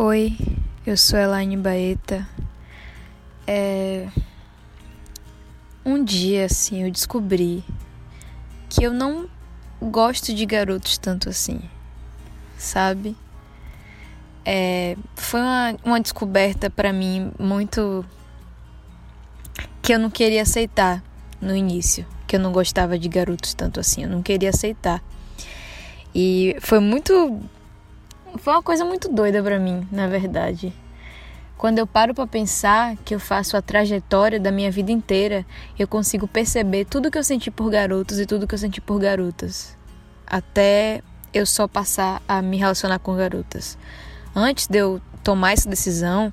Oi, eu sou Elaine Baeta. É... Um dia, assim, eu descobri que eu não gosto de garotos tanto assim, sabe? É... Foi uma, uma descoberta para mim muito. que eu não queria aceitar no início, que eu não gostava de garotos tanto assim, eu não queria aceitar. E foi muito foi uma coisa muito doida para mim, na verdade. Quando eu paro para pensar que eu faço a trajetória da minha vida inteira, eu consigo perceber tudo que eu senti por garotos e tudo que eu senti por garotas, até eu só passar a me relacionar com garotas. Antes de eu tomar essa decisão,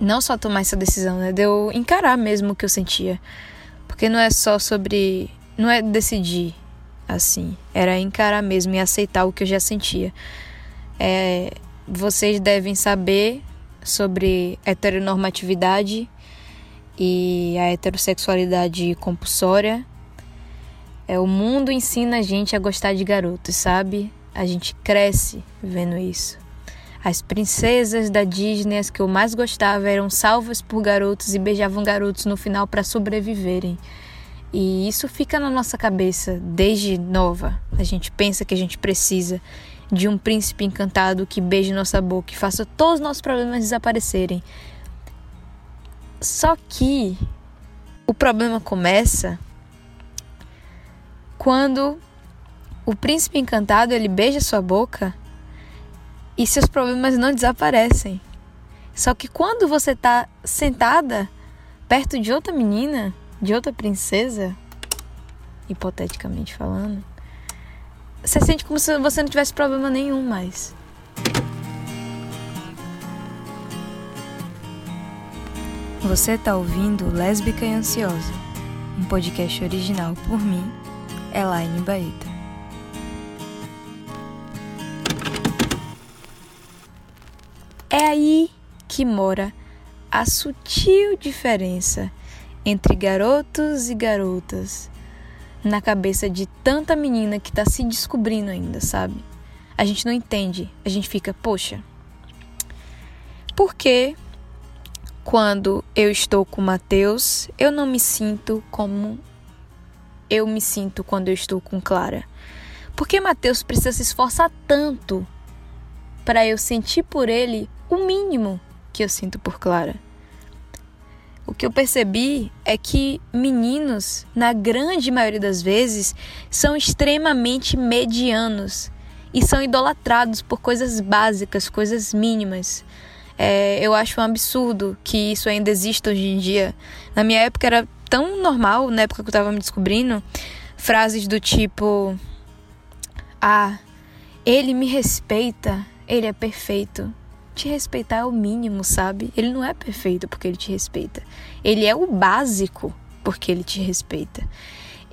não só tomar essa decisão, né, de eu encarar mesmo o que eu sentia. Porque não é só sobre, não é decidir assim, era encarar mesmo e aceitar o que eu já sentia. É, vocês devem saber sobre heteronormatividade e a heterossexualidade compulsória. É, o mundo ensina a gente a gostar de garotos, sabe? A gente cresce vendo isso. As princesas da Disney, as que eu mais gostava, eram salvas por garotos e beijavam garotos no final para sobreviverem. E isso fica na nossa cabeça desde nova. A gente pensa que a gente precisa de um príncipe encantado que beije nossa boca e faça todos os nossos problemas desaparecerem. Só que o problema começa quando o príncipe encantado ele beija sua boca e seus problemas não desaparecem. Só que quando você está sentada perto de outra menina, de outra princesa, hipoteticamente falando, você sente como se você não tivesse problema nenhum mais. Você está ouvindo Lésbica e Ansiosa, um podcast original por mim, Elaine Baeta. É aí que mora a sutil diferença entre garotos e garotas na cabeça de tanta menina que tá se descobrindo ainda, sabe? A gente não entende. A gente fica, poxa, por que quando eu estou com o Matheus, eu não me sinto como eu me sinto quando eu estou com Clara? Por que Matheus precisa se esforçar tanto para eu sentir por ele o mínimo que eu sinto por Clara? O que eu percebi é que meninos, na grande maioria das vezes, são extremamente medianos e são idolatrados por coisas básicas, coisas mínimas. É, eu acho um absurdo que isso ainda exista hoje em dia. Na minha época era tão normal, na época que eu estava me descobrindo, frases do tipo: Ah, ele me respeita, ele é perfeito te respeitar é o mínimo, sabe? Ele não é perfeito porque ele te respeita. Ele é o básico porque ele te respeita.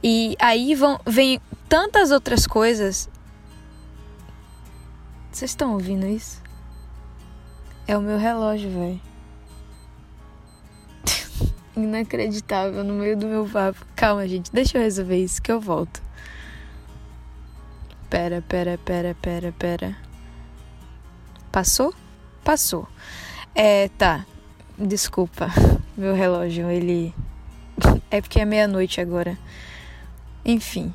E aí vão vem tantas outras coisas. Vocês estão ouvindo isso? É o meu relógio, velho. Inacreditável no meio do meu papo. Calma, gente, deixa eu resolver isso que eu volto. Pera, pera, pera, pera, pera. Passou? Passou. É, tá. Desculpa. Meu relógio, ele. É porque é meia-noite agora. Enfim.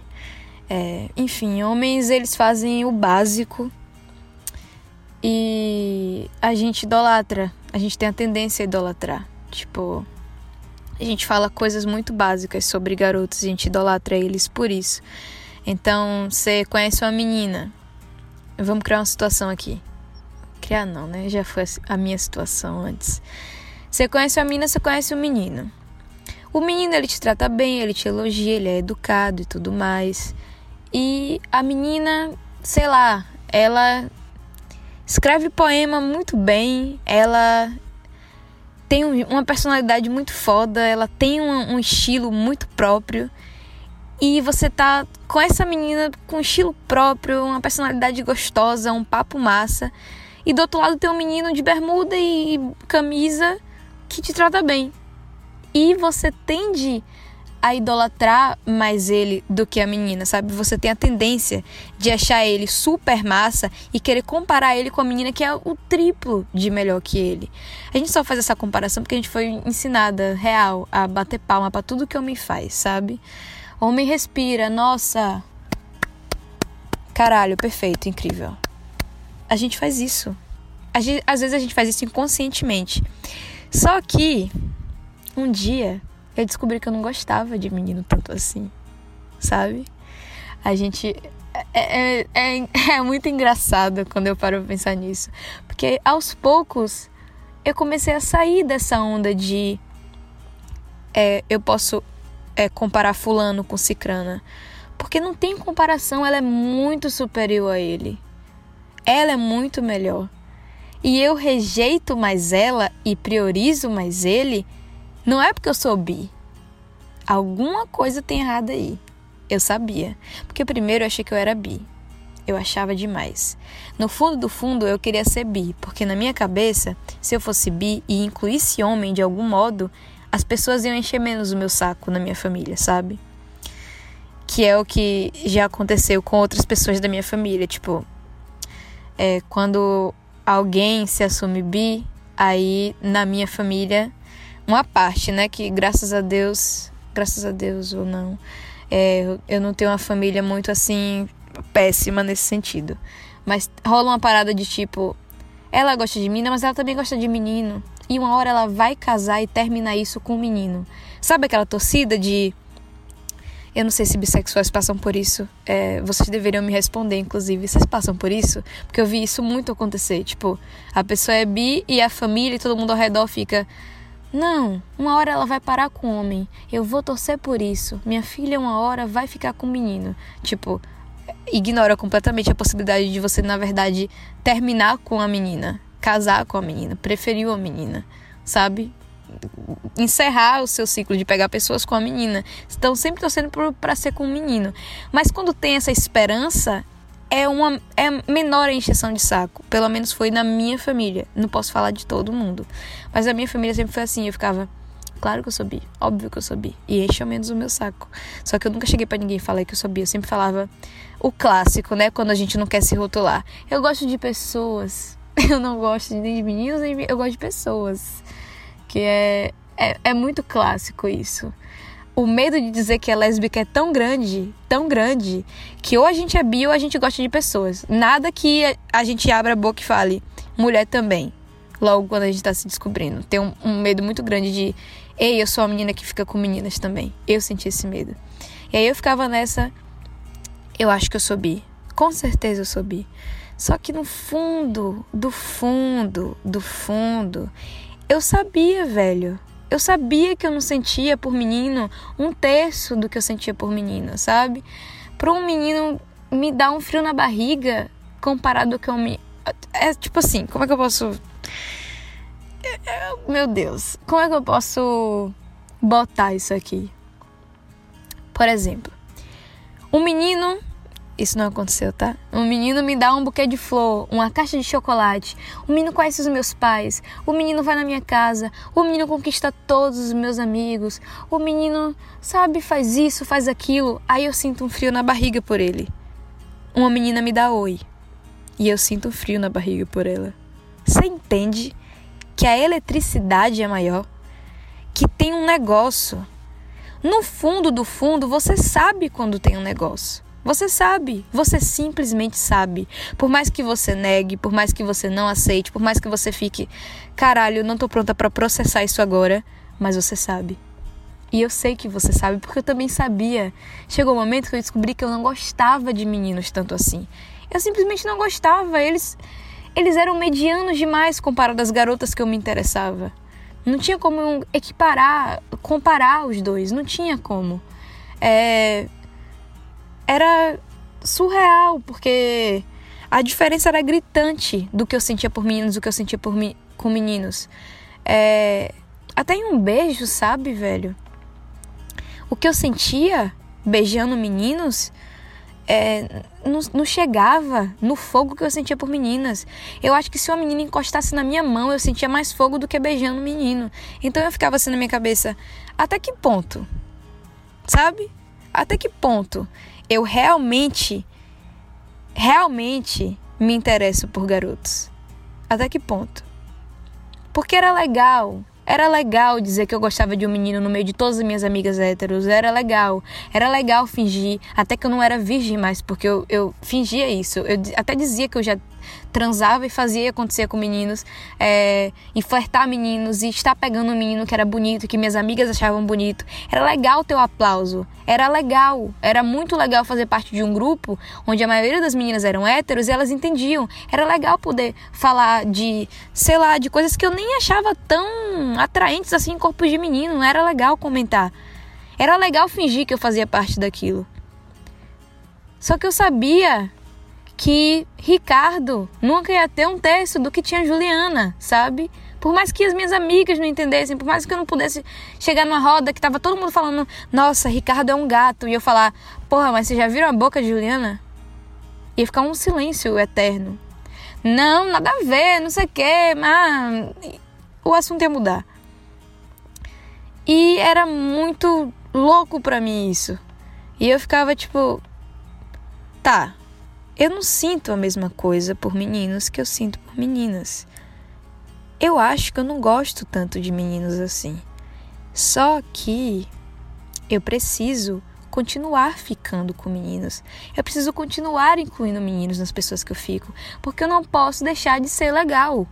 É, enfim, homens eles fazem o básico e a gente idolatra. A gente tem a tendência a idolatrar. Tipo, a gente fala coisas muito básicas sobre garotos a gente idolatra eles por isso. Então, você conhece uma menina. Vamos criar uma situação aqui criar não, né? Já foi a minha situação antes. Você conhece a menina, você conhece o menino. O menino ele te trata bem, ele te elogia, ele é educado e tudo mais. E a menina, sei lá, ela escreve poema muito bem, ela tem uma personalidade muito foda, ela tem um, um estilo muito próprio. E você tá com essa menina com um estilo próprio, uma personalidade gostosa, um papo massa. E do outro lado tem um menino de bermuda e camisa que te trata bem. E você tende a idolatrar mais ele do que a menina, sabe? Você tem a tendência de achar ele super massa e querer comparar ele com a menina que é o triplo de melhor que ele. A gente só faz essa comparação porque a gente foi ensinada real a bater palma para tudo que homem faz, sabe? Homem respira, nossa. Caralho, perfeito, incrível. A gente faz isso. Gente, às vezes a gente faz isso inconscientemente. Só que um dia eu descobri que eu não gostava de menino tanto assim, sabe? A gente. É, é, é, é muito engraçado quando eu paro pra pensar nisso. Porque aos poucos eu comecei a sair dessa onda de. É, eu posso é, comparar Fulano com Cicrana. Porque não tem comparação, ela é muito superior a ele. Ela é muito melhor. E eu rejeito mais ela e priorizo mais ele não é porque eu sou bi. Alguma coisa tem errado aí. Eu sabia. Porque primeiro eu achei que eu era bi. Eu achava demais. No fundo do fundo eu queria ser bi, porque na minha cabeça, se eu fosse bi e incluísse homem de algum modo, as pessoas iam encher menos o meu saco na minha família, sabe? Que é o que já aconteceu com outras pessoas da minha família. Tipo, é, quando alguém se assume bi, aí na minha família uma parte, né? Que graças a Deus, graças a Deus ou não, é, eu não tenho uma família muito assim péssima nesse sentido. Mas rola uma parada de tipo, ela gosta de menina, mas ela também gosta de menino. E uma hora ela vai casar e terminar isso com o um menino. Sabe aquela torcida de. Eu não sei se bissexuais passam por isso. É, vocês deveriam me responder, inclusive. Vocês passam por isso? Porque eu vi isso muito acontecer. Tipo, a pessoa é bi e a família e todo mundo ao redor fica. Não, uma hora ela vai parar com o homem. Eu vou torcer por isso. Minha filha, uma hora, vai ficar com o menino. Tipo, ignora completamente a possibilidade de você, na verdade, terminar com a menina, casar com a menina, preferir a menina, sabe? Encerrar o seu ciclo de pegar pessoas com a menina. Estão sempre torcendo para ser com o menino. Mas quando tem essa esperança, é uma é menor a encheção de saco. Pelo menos foi na minha família. Não posso falar de todo mundo. Mas a minha família sempre foi assim. Eu ficava, claro que eu sou bi. Óbvio que eu sou bi. E enche ao menos o meu saco. Só que eu nunca cheguei para ninguém falar que eu bi. Eu sempre falava o clássico, né? Quando a gente não quer se rotular. Eu gosto de pessoas. Eu não gosto nem de meninos, nem eu gosto de pessoas. Que é, é, é muito clássico isso o medo de dizer que é lésbica é tão grande, tão grande, que ou a gente é bi ou a gente gosta de pessoas. Nada que a gente abra a boca e fale, mulher também. Logo quando a gente tá se descobrindo. Tem um, um medo muito grande de, ei, eu sou a menina que fica com meninas também. Eu senti esse medo. E aí eu ficava nessa, eu acho que eu sou bi. Com certeza eu sou bi. Só que no fundo, do fundo, do fundo, eu sabia, velho. Eu sabia que eu não sentia por menino um terço do que eu sentia por menina, sabe? Para um menino me dar um frio na barriga comparado com me é tipo assim, como é que eu posso é, é, meu Deus, como é que eu posso botar isso aqui? Por exemplo, um menino isso não aconteceu, tá? Um menino me dá um buquê de flor, uma caixa de chocolate. O menino conhece os meus pais. O menino vai na minha casa. O menino conquista todos os meus amigos. O menino, sabe, faz isso, faz aquilo. Aí eu sinto um frio na barriga por ele. Uma menina me dá oi. E eu sinto um frio na barriga por ela. Você entende que a eletricidade é maior? Que tem um negócio. No fundo do fundo, você sabe quando tem um negócio. Você sabe, você simplesmente sabe. Por mais que você negue, por mais que você não aceite, por mais que você fique, caralho, não tô pronta para processar isso agora, mas você sabe. E eu sei que você sabe, porque eu também sabia. Chegou o um momento que eu descobri que eu não gostava de meninos tanto assim. Eu simplesmente não gostava. Eles, eles eram medianos demais comparado às garotas que eu me interessava. Não tinha como equiparar, comparar os dois. Não tinha como. É, era surreal, porque a diferença era gritante do que eu sentia por meninos, do que eu sentia por mi com meninos. É, até em um beijo, sabe, velho? O que eu sentia beijando meninos é, não, não, chegava no fogo que eu sentia por meninas. Eu acho que se uma menina encostasse na minha mão, eu sentia mais fogo do que beijando um menino. Então eu ficava assim na minha cabeça: até que ponto Sabe? Até que ponto eu realmente, realmente me interesso por garotos? Até que ponto? Porque era legal era legal dizer que eu gostava de um menino no meio de todas as minhas amigas héteros. Era legal. Era legal fingir. Até que eu não era virgem mais, porque eu, eu fingia isso. Eu até dizia que eu já transava e fazia acontecer com meninos, é, e flertar meninos, e estar pegando um menino que era bonito, que minhas amigas achavam bonito. Era legal ter o aplauso, era legal, era muito legal fazer parte de um grupo onde a maioria das meninas eram héteros e elas entendiam. Era legal poder falar de, sei lá, de coisas que eu nem achava tão atraentes assim em corpos de menino, era legal comentar. Era legal fingir que eu fazia parte daquilo. Só que eu sabia que Ricardo nunca ia ter um terço do que tinha Juliana, sabe? Por mais que as minhas amigas não entendessem, por mais que eu não pudesse chegar numa roda que tava todo mundo falando, nossa, Ricardo é um gato, e eu falar, porra, mas vocês já viram a boca de Juliana? Ia ficar um silêncio eterno. Não, nada a ver, não sei o quê, mas o assunto ia mudar. E era muito louco para mim isso. E eu ficava tipo, tá, eu não sinto a mesma coisa por meninos que eu sinto por meninas. Eu acho que eu não gosto tanto de meninos assim. Só que eu preciso continuar ficando com meninos. Eu preciso continuar incluindo meninos nas pessoas que eu fico, porque eu não posso deixar de ser legal.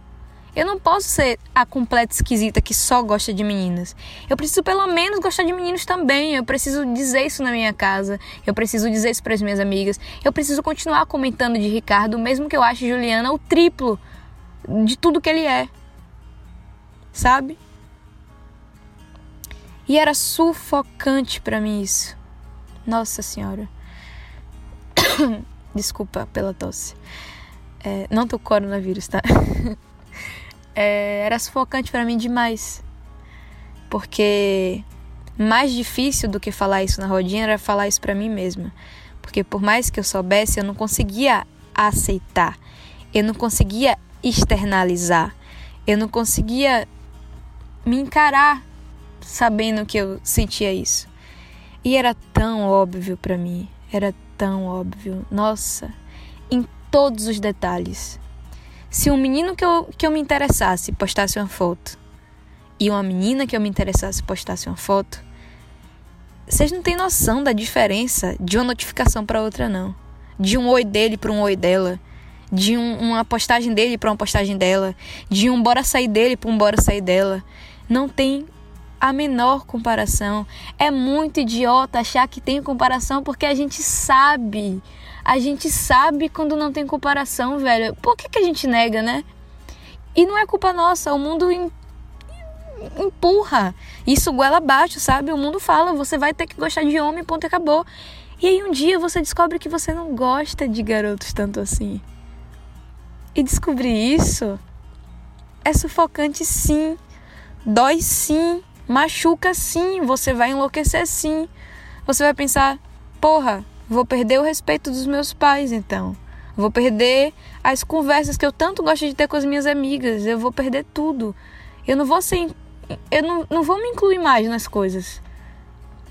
Eu não posso ser a completa esquisita que só gosta de meninas. Eu preciso pelo menos gostar de meninos também. Eu preciso dizer isso na minha casa. Eu preciso dizer isso para as minhas amigas. Eu preciso continuar comentando de Ricardo, mesmo que eu ache Juliana o triplo de tudo que ele é. Sabe? E era sufocante para mim isso. Nossa Senhora. Desculpa pela tosse. É, não tô coronavírus, tá? é, era sufocante para mim demais. Porque mais difícil do que falar isso na rodinha era falar isso para mim mesma. Porque por mais que eu soubesse, eu não conseguia aceitar. Eu não conseguia externalizar. Eu não conseguia me encarar sabendo que eu sentia isso. E era tão óbvio para mim, era tão óbvio. Nossa, em todos os detalhes. Se um menino que eu, que eu me interessasse postasse uma foto e uma menina que eu me interessasse postasse uma foto, vocês não têm noção da diferença de uma notificação para outra, não. De um oi dele para um oi dela. De um, uma postagem dele para uma postagem dela. De um bora sair dele para um bora sair dela. Não tem a menor comparação. É muito idiota achar que tem comparação porque a gente sabe a gente sabe quando não tem comparação, velho. Por que, que a gente nega, né? E não é culpa nossa, o mundo empurra isso goela abaixo, sabe? O mundo fala, você vai ter que gostar de homem, ponto e acabou. E aí um dia você descobre que você não gosta de garotos tanto assim. E descobrir isso é sufocante sim, dói sim, machuca sim, você vai enlouquecer sim. Você vai pensar, porra, Vou perder o respeito dos meus pais, então. Vou perder as conversas que eu tanto gosto de ter com as minhas amigas. Eu vou perder tudo. Eu não vou ser. Eu não, não vou me incluir mais nas coisas.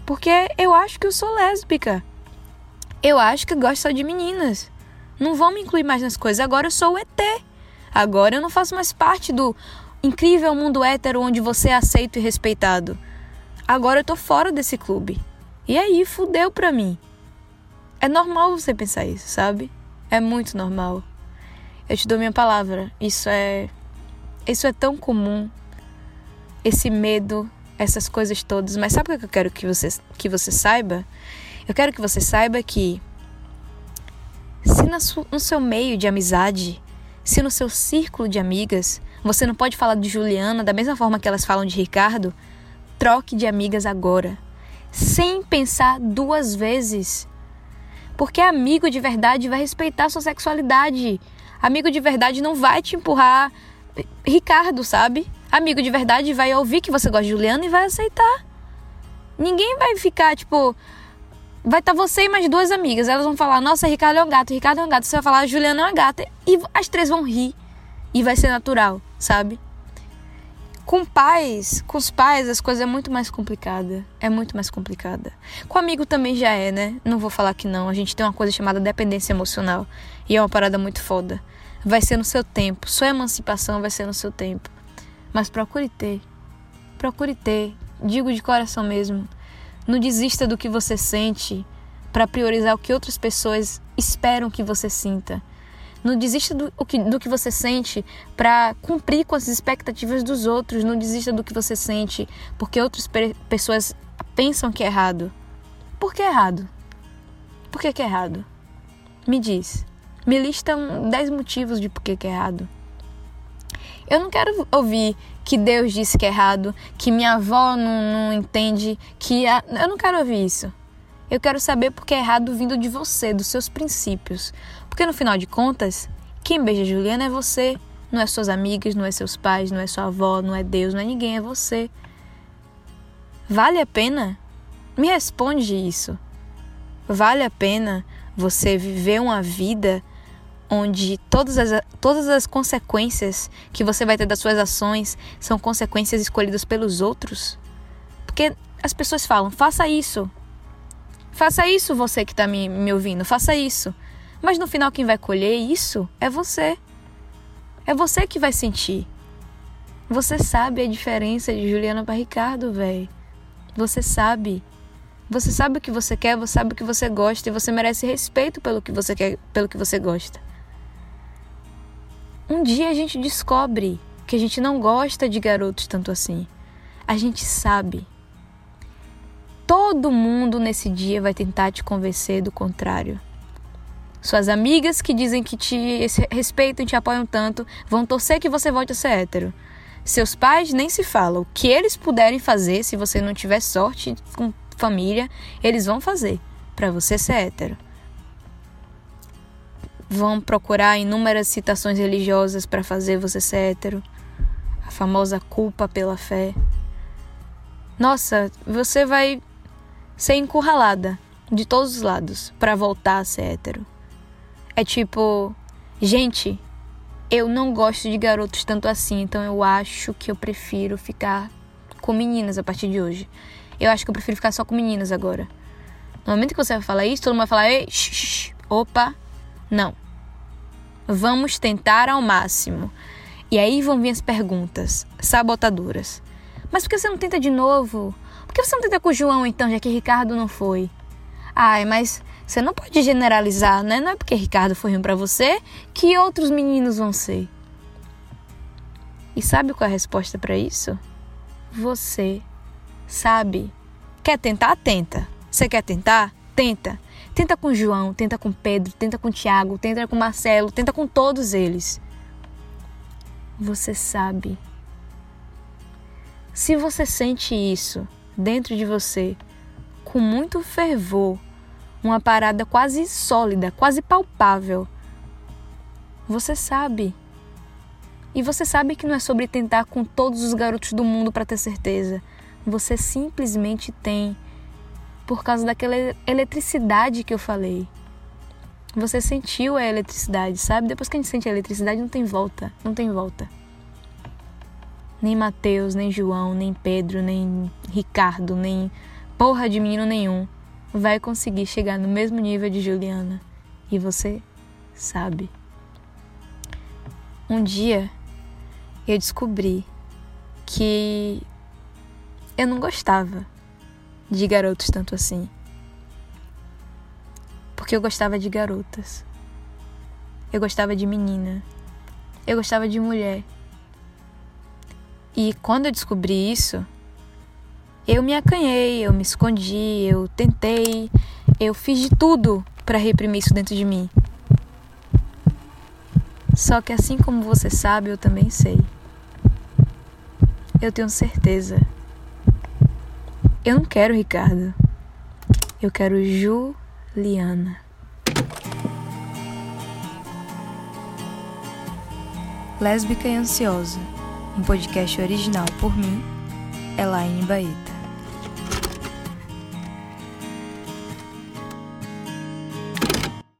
Porque eu acho que eu sou lésbica. Eu acho que gosto só de meninas. Não vou me incluir mais nas coisas. Agora eu sou o ET. Agora eu não faço mais parte do incrível mundo hétero onde você é aceito e respeitado. Agora eu tô fora desse clube. E aí, fudeu pra mim. É normal você pensar isso, sabe? É muito normal. Eu te dou minha palavra. Isso é. Isso é tão comum. Esse medo, essas coisas todas. Mas sabe o que eu quero que você, que você saiba? Eu quero que você saiba que. Se no seu meio de amizade, se no seu círculo de amigas, você não pode falar de Juliana da mesma forma que elas falam de Ricardo, troque de amigas agora. Sem pensar duas vezes. Porque amigo de verdade vai respeitar sua sexualidade. Amigo de verdade não vai te empurrar Ricardo, sabe? Amigo de verdade vai ouvir que você gosta de Juliana e vai aceitar. Ninguém vai ficar, tipo. Vai estar tá você e mais duas amigas. Elas vão falar: Nossa, Ricardo é um gato, Ricardo é um gato. Você vai falar: Juliana é uma gata. E as três vão rir. E vai ser natural, sabe? Com pais, com os pais, as coisas é muito mais complicada. É muito mais complicada. Com amigo também já é, né? Não vou falar que não. A gente tem uma coisa chamada dependência emocional. E é uma parada muito foda. Vai ser no seu tempo. Sua emancipação vai ser no seu tempo. Mas procure ter. Procure ter. Digo de coração mesmo. Não desista do que você sente para priorizar o que outras pessoas esperam que você sinta. Não desista do, que, do que você sente para cumprir com as expectativas dos outros. Não desista do que você sente porque outras pessoas pensam que é errado. Por que é errado? Por que, que é errado? Me diz. Me lista 10 motivos de por que, que é errado. Eu não quero ouvir que Deus disse que é errado, que minha avó não, não entende, que. A... Eu não quero ouvir isso. Eu quero saber porque é errado vindo de você, dos seus princípios. Porque no final de contas, quem beija Juliana é você. Não é suas amigas, não é seus pais, não é sua avó, não é Deus, não é ninguém, é você. Vale a pena? Me responde isso. Vale a pena você viver uma vida onde todas as, todas as consequências que você vai ter das suas ações são consequências escolhidas pelos outros? Porque as pessoas falam, faça isso, Faça isso, você que está me, me ouvindo, faça isso. Mas no final, quem vai colher isso é você. É você que vai sentir. Você sabe a diferença de Juliana para Ricardo, velho. Você sabe. Você sabe o que você quer, você sabe o que você gosta e você merece respeito pelo que você quer, pelo que você gosta. Um dia a gente descobre que a gente não gosta de garotos tanto assim. A gente sabe Todo mundo nesse dia vai tentar te convencer do contrário. Suas amigas que dizem que te respeitam e te apoiam tanto vão torcer que você volte a ser hétero. Seus pais nem se falam. O que eles puderem fazer, se você não tiver sorte com família, eles vão fazer para você ser hétero. Vão procurar inúmeras citações religiosas para fazer você ser hétero. A famosa culpa pela fé. Nossa, você vai ser encurralada de todos os lados para voltar a ser hétero. É tipo, gente, eu não gosto de garotos tanto assim, então eu acho que eu prefiro ficar com meninas a partir de hoje. Eu acho que eu prefiro ficar só com meninas agora. No momento que você vai falar isso, todo mundo vai falar: Ei, shh, opa, não. Vamos tentar ao máximo. E aí vão vir as perguntas sabotadoras. Mas por que você não tenta de novo? Por que você não tenta com o João então, já que Ricardo não foi? Ai, mas você não pode generalizar, né? Não é porque Ricardo foi ruim para você que outros meninos vão ser. E sabe qual é a resposta para isso? Você sabe. Quer tentar? Tenta. Você quer tentar? Tenta. Tenta com João, tenta com Pedro, tenta com Tiago, tenta com Marcelo, tenta com todos eles. Você sabe. Se você sente isso, dentro de você, com muito fervor, uma parada quase sólida, quase palpável. Você sabe. E você sabe que não é sobre tentar com todos os garotos do mundo para ter certeza. Você simplesmente tem por causa daquela eletricidade que eu falei. Você sentiu a eletricidade, sabe? Depois que a gente sente a eletricidade, não tem volta, não tem volta nem Mateus, nem João, nem Pedro, nem Ricardo, nem porra de menino nenhum vai conseguir chegar no mesmo nível de Juliana. E você sabe. Um dia eu descobri que eu não gostava de garotos tanto assim. Porque eu gostava de garotas. Eu gostava de menina. Eu gostava de mulher. E quando eu descobri isso, eu me acanhei, eu me escondi, eu tentei, eu fiz de tudo para reprimir isso dentro de mim. Só que assim como você sabe, eu também sei. Eu tenho certeza. Eu não quero Ricardo. Eu quero Juliana. Lésbica e ansiosa um podcast original por mim, Elaine Baeta.